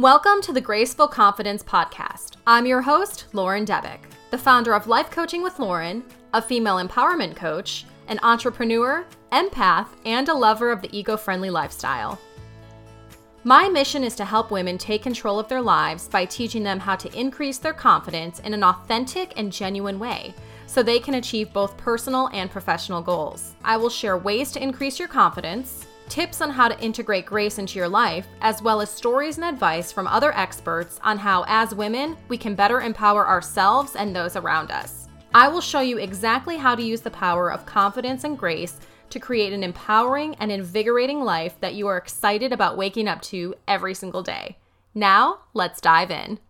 Welcome to the Graceful Confidence Podcast. I'm your host, Lauren Debick, the founder of Life Coaching with Lauren, a female empowerment coach, an entrepreneur, empath, and a lover of the eco friendly lifestyle. My mission is to help women take control of their lives by teaching them how to increase their confidence in an authentic and genuine way so they can achieve both personal and professional goals. I will share ways to increase your confidence, tips on how to integrate grace into your life, as well as stories and advice from other experts on how, as women, we can better empower ourselves and those around us. I will show you exactly how to use the power of confidence and grace to create an empowering and invigorating life that you are excited about waking up to every single day. Now, let's dive in.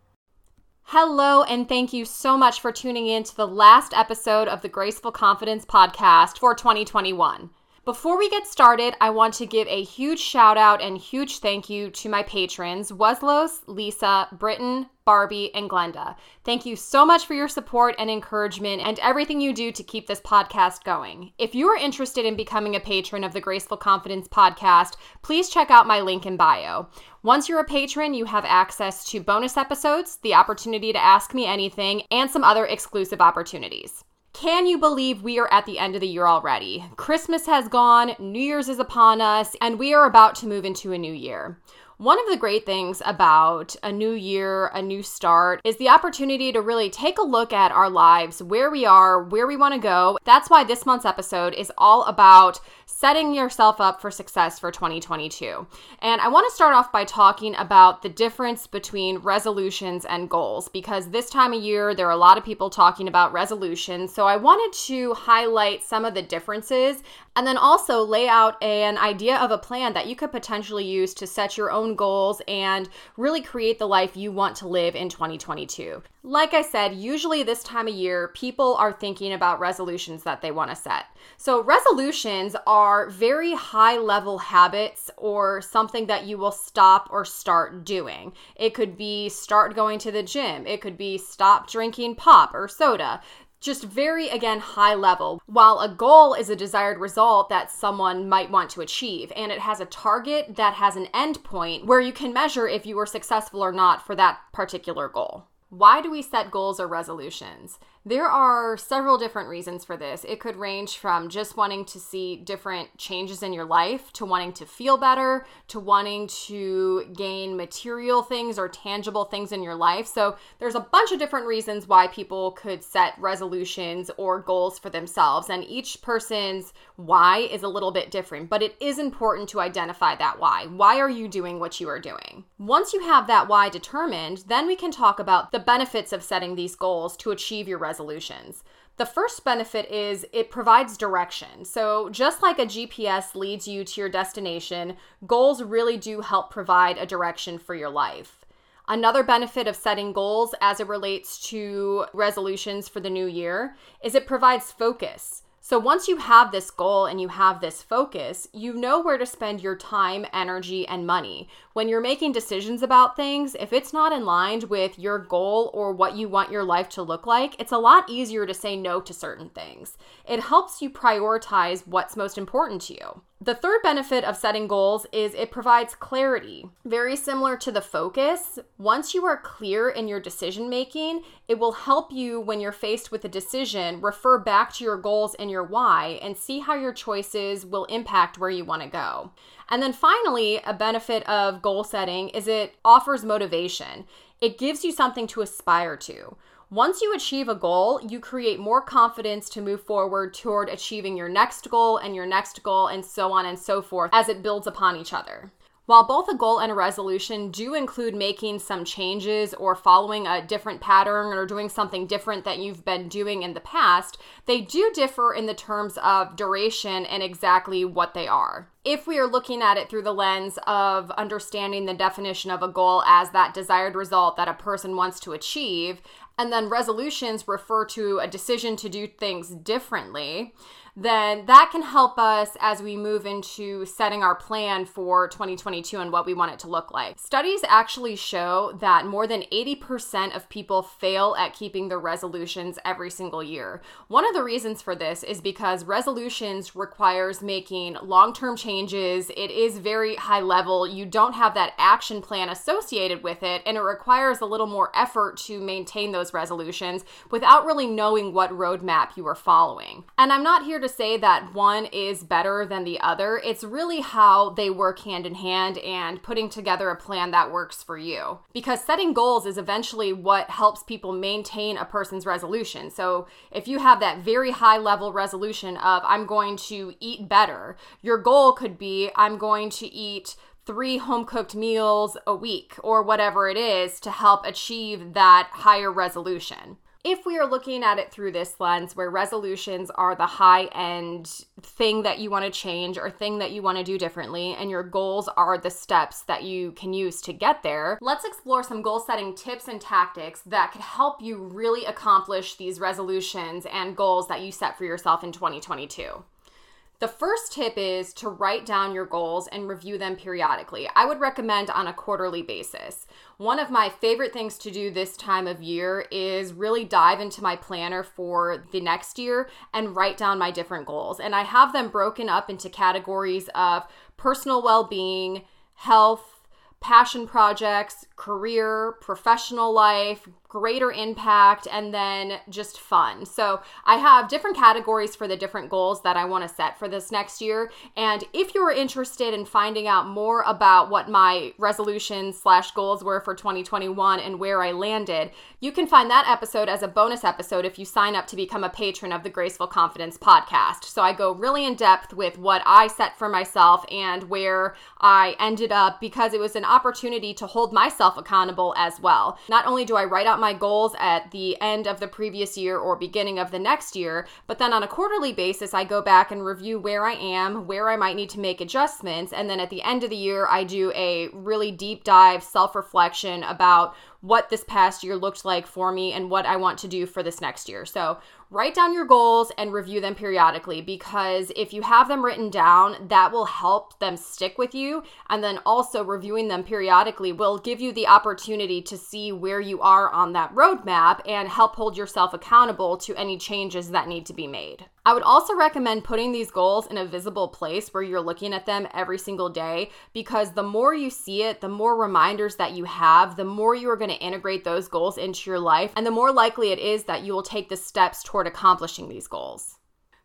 Hello, and thank you so much for tuning in to the last episode of the Graceful Confidence podcast for 2021. Before we get started, I want to give a huge shout out and huge thank you to my patrons, Weslos, Lisa, Britton, Barbie, and Glenda. Thank you so much for your support and encouragement and everything you do to keep this podcast going. If you are interested in becoming a patron of the Graceful Confidence podcast, please check out my link in bio. Once you're a patron, you have access to bonus episodes, the opportunity to ask me anything, and some other exclusive opportunities. Can you believe we are at the end of the year already? Christmas has gone, New Year's is upon us, and we are about to move into a new year. One of the great things about a new year, a new start, is the opportunity to really take a look at our lives, where we are, where we want to go. That's why this month's episode is all about setting yourself up for success for 2022. And I want to start off by talking about the difference between resolutions and goals because this time of year there are a lot of people talking about resolutions. So I wanted to highlight some of the differences and then also lay out an idea of a plan that you could potentially use to set your own goals and really create the life you want to live in 2022. Like I said, usually this time of year, people are thinking about resolutions that they want to set. So, resolutions are very high level habits or something that you will stop or start doing. It could be start going to the gym, it could be stop drinking pop or soda just very, again, high level. While a goal is a desired result that someone might want to achieve, and it has a target that has an end point where you can measure if you were successful or not for that particular goal. Why do we set goals or resolutions? There are several different reasons for this. It could range from just wanting to see different changes in your life, to wanting to feel better, to wanting to gain material things or tangible things in your life. So, there's a bunch of different reasons why people could set resolutions or goals for themselves. And each person's why is a little bit different, but it is important to identify that why. Why are you doing what you are doing? Once you have that why determined, then we can talk about the benefits of setting these goals to achieve your resolutions. The first benefit is it provides direction. So, just like a GPS leads you to your destination, goals really do help provide a direction for your life. Another benefit of setting goals as it relates to resolutions for the new year is it provides focus. So once you have this goal and you have this focus, you know where to spend your time, energy, and money. When you're making decisions about things, if it's not in line with your goal or what you want your life to look like, it's a lot easier to say no to certain things. It helps you prioritize what's most important to you. The third benefit of setting goals is it provides clarity. Very similar to the focus, once you are clear in your decision making, it will help you when you're faced with a decision refer back to your goals and your why and see how your choices will impact where you want to go. And then finally, a benefit of goal setting is it offers motivation. It gives you something to aspire to. Once you achieve a goal, you create more confidence to move forward toward achieving your next goal and your next goal, and so on and so forth as it builds upon each other. While both a goal and a resolution do include making some changes or following a different pattern or doing something different that you've been doing in the past, they do differ in the terms of duration and exactly what they are. If we are looking at it through the lens of understanding the definition of a goal as that desired result that a person wants to achieve, and then resolutions refer to a decision to do things differently, then that can help us as we move into setting our plan for 2022 and what we want it to look like. Studies actually show that more than 80% of people fail at keeping their resolutions every single year. One of the reasons for this is because resolutions requires making long-term changes it is very high level. You don't have that action plan associated with it, and it requires a little more effort to maintain those resolutions without really knowing what roadmap you are following. And I'm not here to say that one is better than the other, it's really how they work hand in hand and putting together a plan that works for you. Because setting goals is eventually what helps people maintain a person's resolution. So if you have that very high level resolution of, I'm going to eat better, your goal could be, I'm going to eat three home cooked meals a week or whatever it is to help achieve that higher resolution if we are looking at it through this lens where resolutions are the high end thing that you want to change or thing that you want to do differently and your goals are the steps that you can use to get there let's explore some goal setting tips and tactics that could help you really accomplish these resolutions and goals that you set for yourself in 2022 the first tip is to write down your goals and review them periodically. I would recommend on a quarterly basis. One of my favorite things to do this time of year is really dive into my planner for the next year and write down my different goals. And I have them broken up into categories of personal well being, health, passion projects, career, professional life, greater impact, and then just fun. So I have different categories for the different goals that I want to set for this next year. And if you're interested in finding out more about what my resolutions slash goals were for 2021 and where I landed, you can find that episode as a bonus episode if you sign up to become a patron of the Graceful Confidence podcast. So I go really in depth with what I set for myself and where I ended up because it was an opportunity to hold myself accountable as well. Not only do I write out my goals at the end of the previous year or beginning of the next year, but then on a quarterly basis, I go back and review where I am, where I might need to make adjustments. And then at the end of the year, I do a really deep dive self reflection about what this past year looked like for me and what I want to do for this next year. So, write down your goals and review them periodically because if you have them written down, that will help them stick with you. And then also reviewing them periodically will give you the opportunity to see where you are on that roadmap and help hold yourself accountable to any changes that need to be made. I would also recommend putting these goals in a visible place where you're looking at them every single day because the more you see it, the more reminders that you have, the more you are going to integrate those goals into your life, and the more likely it is that you will take the steps toward accomplishing these goals.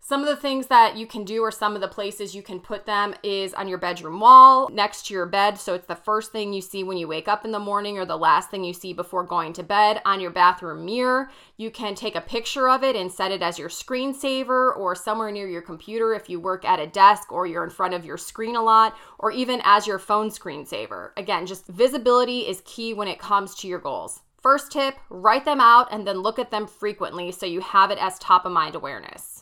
Some of the things that you can do, or some of the places you can put them, is on your bedroom wall, next to your bed. So it's the first thing you see when you wake up in the morning, or the last thing you see before going to bed. On your bathroom mirror, you can take a picture of it and set it as your screensaver, or somewhere near your computer if you work at a desk or you're in front of your screen a lot, or even as your phone screensaver. Again, just visibility is key when it comes to your goals. First tip write them out and then look at them frequently so you have it as top of mind awareness.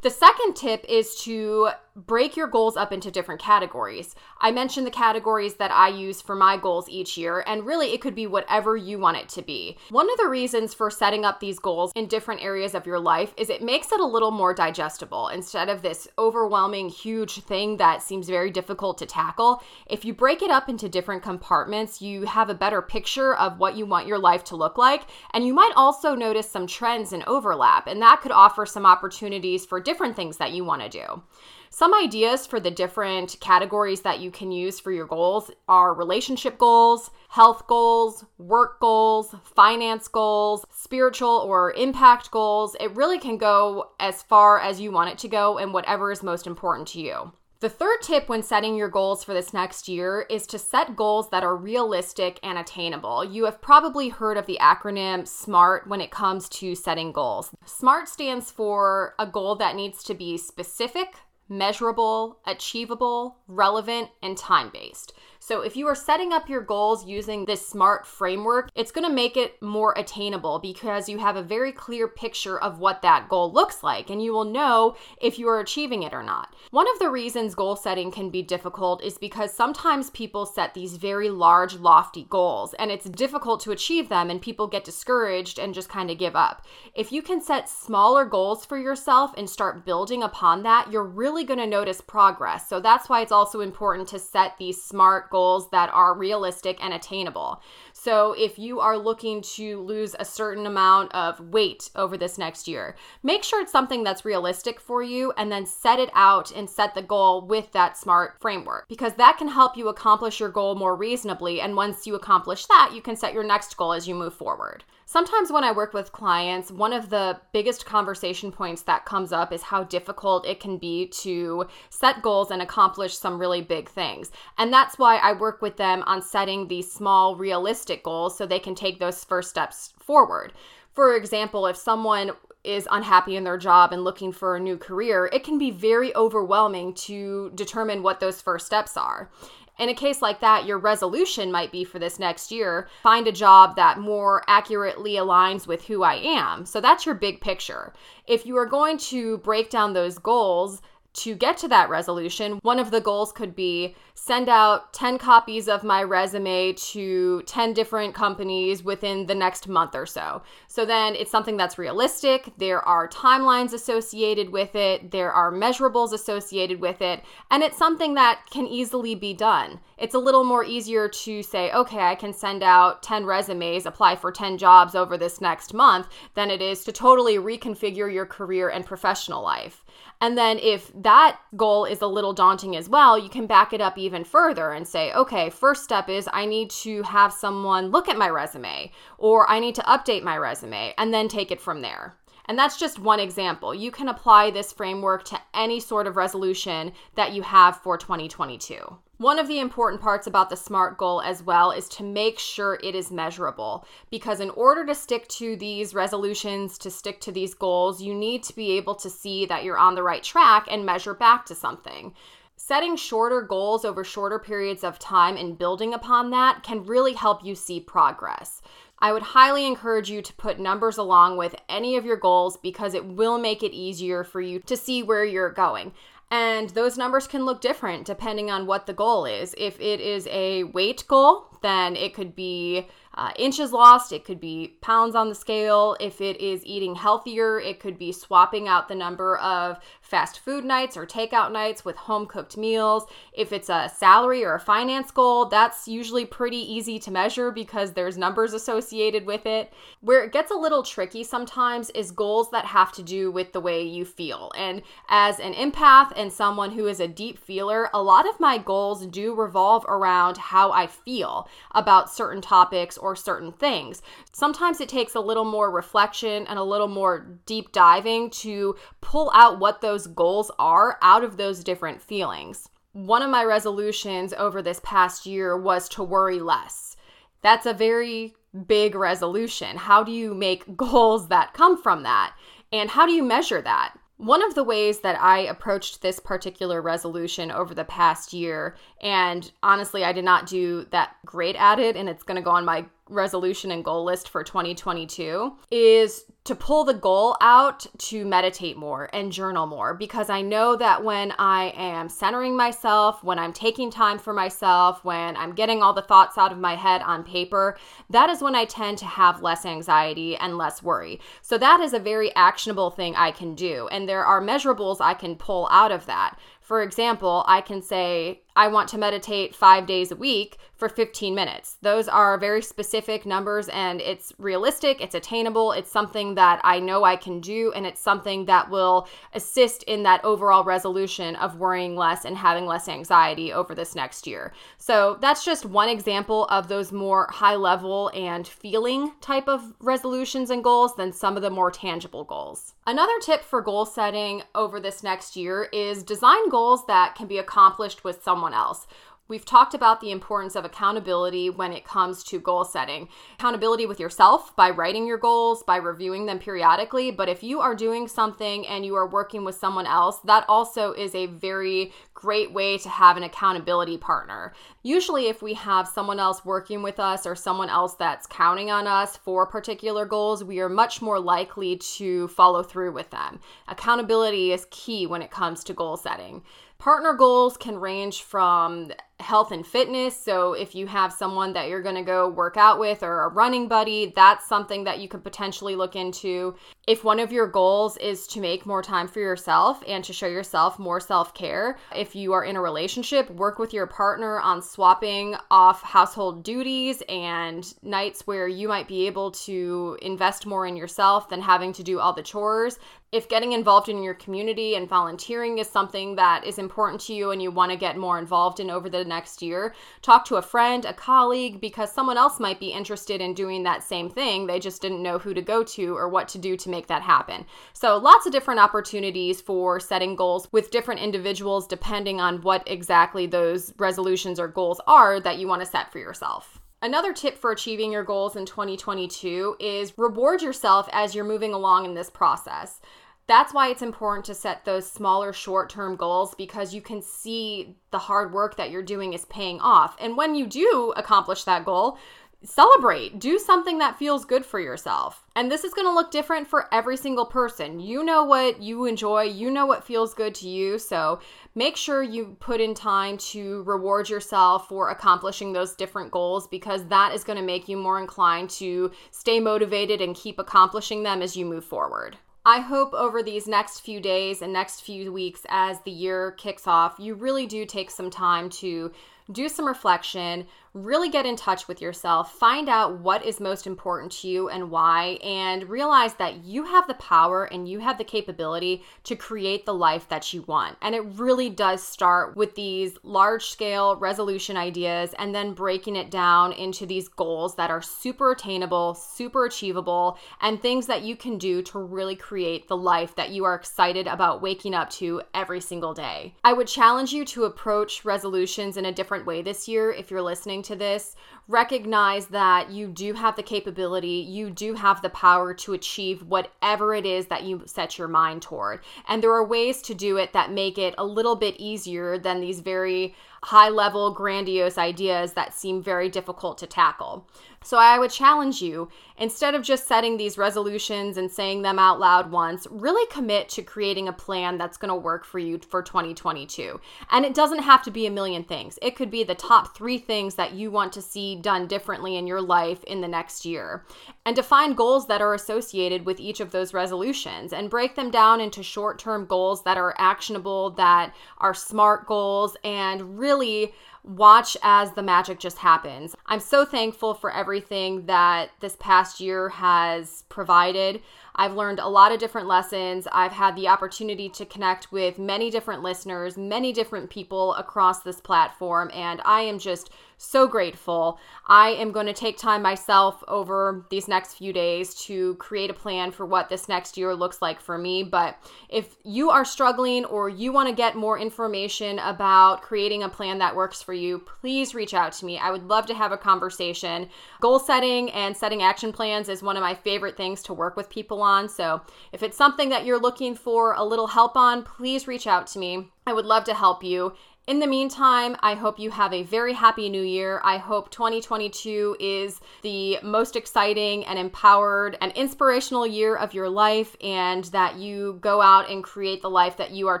The second tip is to break your goals up into different categories. I mentioned the categories that I use for my goals each year, and really it could be whatever you want it to be. One of the reasons for setting up these goals in different areas of your life is it makes it a little more digestible instead of this overwhelming, huge thing that seems very difficult to tackle. If you break it up into different compartments, you have a better picture of what you want your life to look like, and you might also notice some trends and overlap, and that could offer some opportunities for different things that you want to do. Some ideas for the different categories that you can use for your goals are relationship goals, health goals, work goals, finance goals, spiritual or impact goals. It really can go as far as you want it to go and whatever is most important to you. The third tip when setting your goals for this next year is to set goals that are realistic and attainable. You have probably heard of the acronym SMART when it comes to setting goals. SMART stands for a goal that needs to be specific, measurable, achievable, relevant, and time based. So, if you are setting up your goals using this SMART framework, it's going to make it more attainable because you have a very clear picture of what that goal looks like and you will know if you are achieving it or not. One of the reasons goal setting can be difficult is because sometimes people set these very large, lofty goals and it's difficult to achieve them and people get discouraged and just kind of give up. If you can set smaller goals for yourself and start building upon that, you're really going to notice progress. So, that's why it's also important to set these SMART goals goals that are realistic and attainable. So, if you are looking to lose a certain amount of weight over this next year, make sure it's something that's realistic for you and then set it out and set the goal with that SMART framework because that can help you accomplish your goal more reasonably. And once you accomplish that, you can set your next goal as you move forward. Sometimes when I work with clients, one of the biggest conversation points that comes up is how difficult it can be to set goals and accomplish some really big things. And that's why I work with them on setting these small, realistic goals so they can take those first steps forward. For example, if someone is unhappy in their job and looking for a new career, it can be very overwhelming to determine what those first steps are. In a case like that, your resolution might be for this next year find a job that more accurately aligns with who I am. So that's your big picture. If you are going to break down those goals, to get to that resolution, one of the goals could be send out 10 copies of my resume to 10 different companies within the next month or so. So then it's something that's realistic. There are timelines associated with it, there are measurables associated with it, and it's something that can easily be done. It's a little more easier to say, okay, I can send out 10 resumes, apply for 10 jobs over this next month, than it is to totally reconfigure your career and professional life. And then if that goal is a little daunting as well, you can back it up even further and say, okay, first step is I need to have someone look at my resume or I need to update my resume and then take it from there. And that's just one example. You can apply this framework to any sort of resolution that you have for 2022. One of the important parts about the SMART goal as well is to make sure it is measurable because, in order to stick to these resolutions, to stick to these goals, you need to be able to see that you're on the right track and measure back to something. Setting shorter goals over shorter periods of time and building upon that can really help you see progress. I would highly encourage you to put numbers along with any of your goals because it will make it easier for you to see where you're going. And those numbers can look different depending on what the goal is. If it is a weight goal, then it could be uh, inches lost, it could be pounds on the scale. If it is eating healthier, it could be swapping out the number of fast food nights or takeout nights with home cooked meals. If it's a salary or a finance goal, that's usually pretty easy to measure because there's numbers associated with it. Where it gets a little tricky sometimes is goals that have to do with the way you feel. And as an empath and someone who is a deep feeler, a lot of my goals do revolve around how I feel about certain topics or certain things. Sometimes it takes a little more reflection and a little more deep diving to pull out what those goals are out of those different feelings. One of my resolutions over this past year was to worry less. That's a very big resolution. How do you make goals that come from that? And how do you measure that? One of the ways that I approached this particular resolution over the past year, and honestly, I did not do that great at it, and it's going to go on my resolution and goal list for 2022 is to pull the goal out to meditate more and journal more because I know that when I am centering myself, when I'm taking time for myself, when I'm getting all the thoughts out of my head on paper, that is when I tend to have less anxiety and less worry. So that is a very actionable thing I can do. And there are measurables I can pull out of that. For example, I can say, I want to meditate five days a week for 15 minutes. Those are very specific numbers and it's realistic, it's attainable, it's something that I know I can do, and it's something that will assist in that overall resolution of worrying less and having less anxiety over this next year. So that's just one example of those more high level and feeling type of resolutions and goals than some of the more tangible goals. Another tip for goal setting over this next year is design goals that can be accomplished with someone else. We've talked about the importance of accountability when it comes to goal setting. Accountability with yourself by writing your goals, by reviewing them periodically. But if you are doing something and you are working with someone else, that also is a very great way to have an accountability partner. Usually, if we have someone else working with us or someone else that's counting on us for particular goals, we are much more likely to follow through with them. Accountability is key when it comes to goal setting. Partner goals can range from health and fitness. So, if you have someone that you're going to go work out with or a running buddy, that's something that you could potentially look into. If one of your goals is to make more time for yourself and to show yourself more self care, if you are in a relationship, work with your partner on swapping off household duties and nights where you might be able to invest more in yourself than having to do all the chores. If getting involved in your community and volunteering is something that is important to you and you want to get more involved in over the next year, talk to a friend, a colleague, because someone else might be interested in doing that same thing. They just didn't know who to go to or what to do to make that happen. So, lots of different opportunities for setting goals with different individuals depending on what exactly those resolutions or goals are that you want to set for yourself. Another tip for achieving your goals in 2022 is reward yourself as you're moving along in this process. That's why it's important to set those smaller short term goals because you can see the hard work that you're doing is paying off. And when you do accomplish that goal, celebrate. Do something that feels good for yourself. And this is going to look different for every single person. You know what you enjoy, you know what feels good to you. So make sure you put in time to reward yourself for accomplishing those different goals because that is going to make you more inclined to stay motivated and keep accomplishing them as you move forward. I hope over these next few days and next few weeks as the year kicks off, you really do take some time to do some reflection, really get in touch with yourself, find out what is most important to you and why, and realize that you have the power and you have the capability to create the life that you want. And it really does start with these large scale resolution ideas and then breaking it down into these goals that are super attainable, super achievable, and things that you can do to really create the life that you are excited about waking up to every single day. I would challenge you to approach resolutions in a different way this year if you're listening to this, recognize that you do have the capability, you do have the power to achieve whatever it is that you set your mind toward. And there are ways to do it that make it a little bit easier than these very high level, grandiose ideas that seem very difficult to tackle. So I would challenge you, instead of just setting these resolutions and saying them out loud once, really commit to creating a plan that's going to work for you for 2022. And it doesn't have to be a million things, it could be the top three things that you want to see done differently in your life in the next year. And define goals that are associated with each of those resolutions and break them down into short term goals that are actionable, that are smart goals, and really watch as the magic just happens. I'm so thankful for everything that this past year has provided. I've learned a lot of different lessons. I've had the opportunity to connect with many different listeners, many different people across this platform, and I am just so grateful. I am going to take time myself over these next few days to create a plan for what this next year looks like for me. But if you are struggling or you want to get more information about creating a plan that works for you, please reach out to me. I would love to have a conversation. Goal setting and setting action plans is one of my favorite things to work with people on. So if it's something that you're looking for a little help on, please reach out to me. I would love to help you. In the meantime, I hope you have a very happy new year. I hope 2022 is the most exciting and empowered and inspirational year of your life, and that you go out and create the life that you are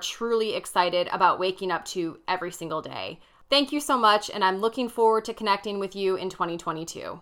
truly excited about waking up to every single day. Thank you so much, and I'm looking forward to connecting with you in 2022.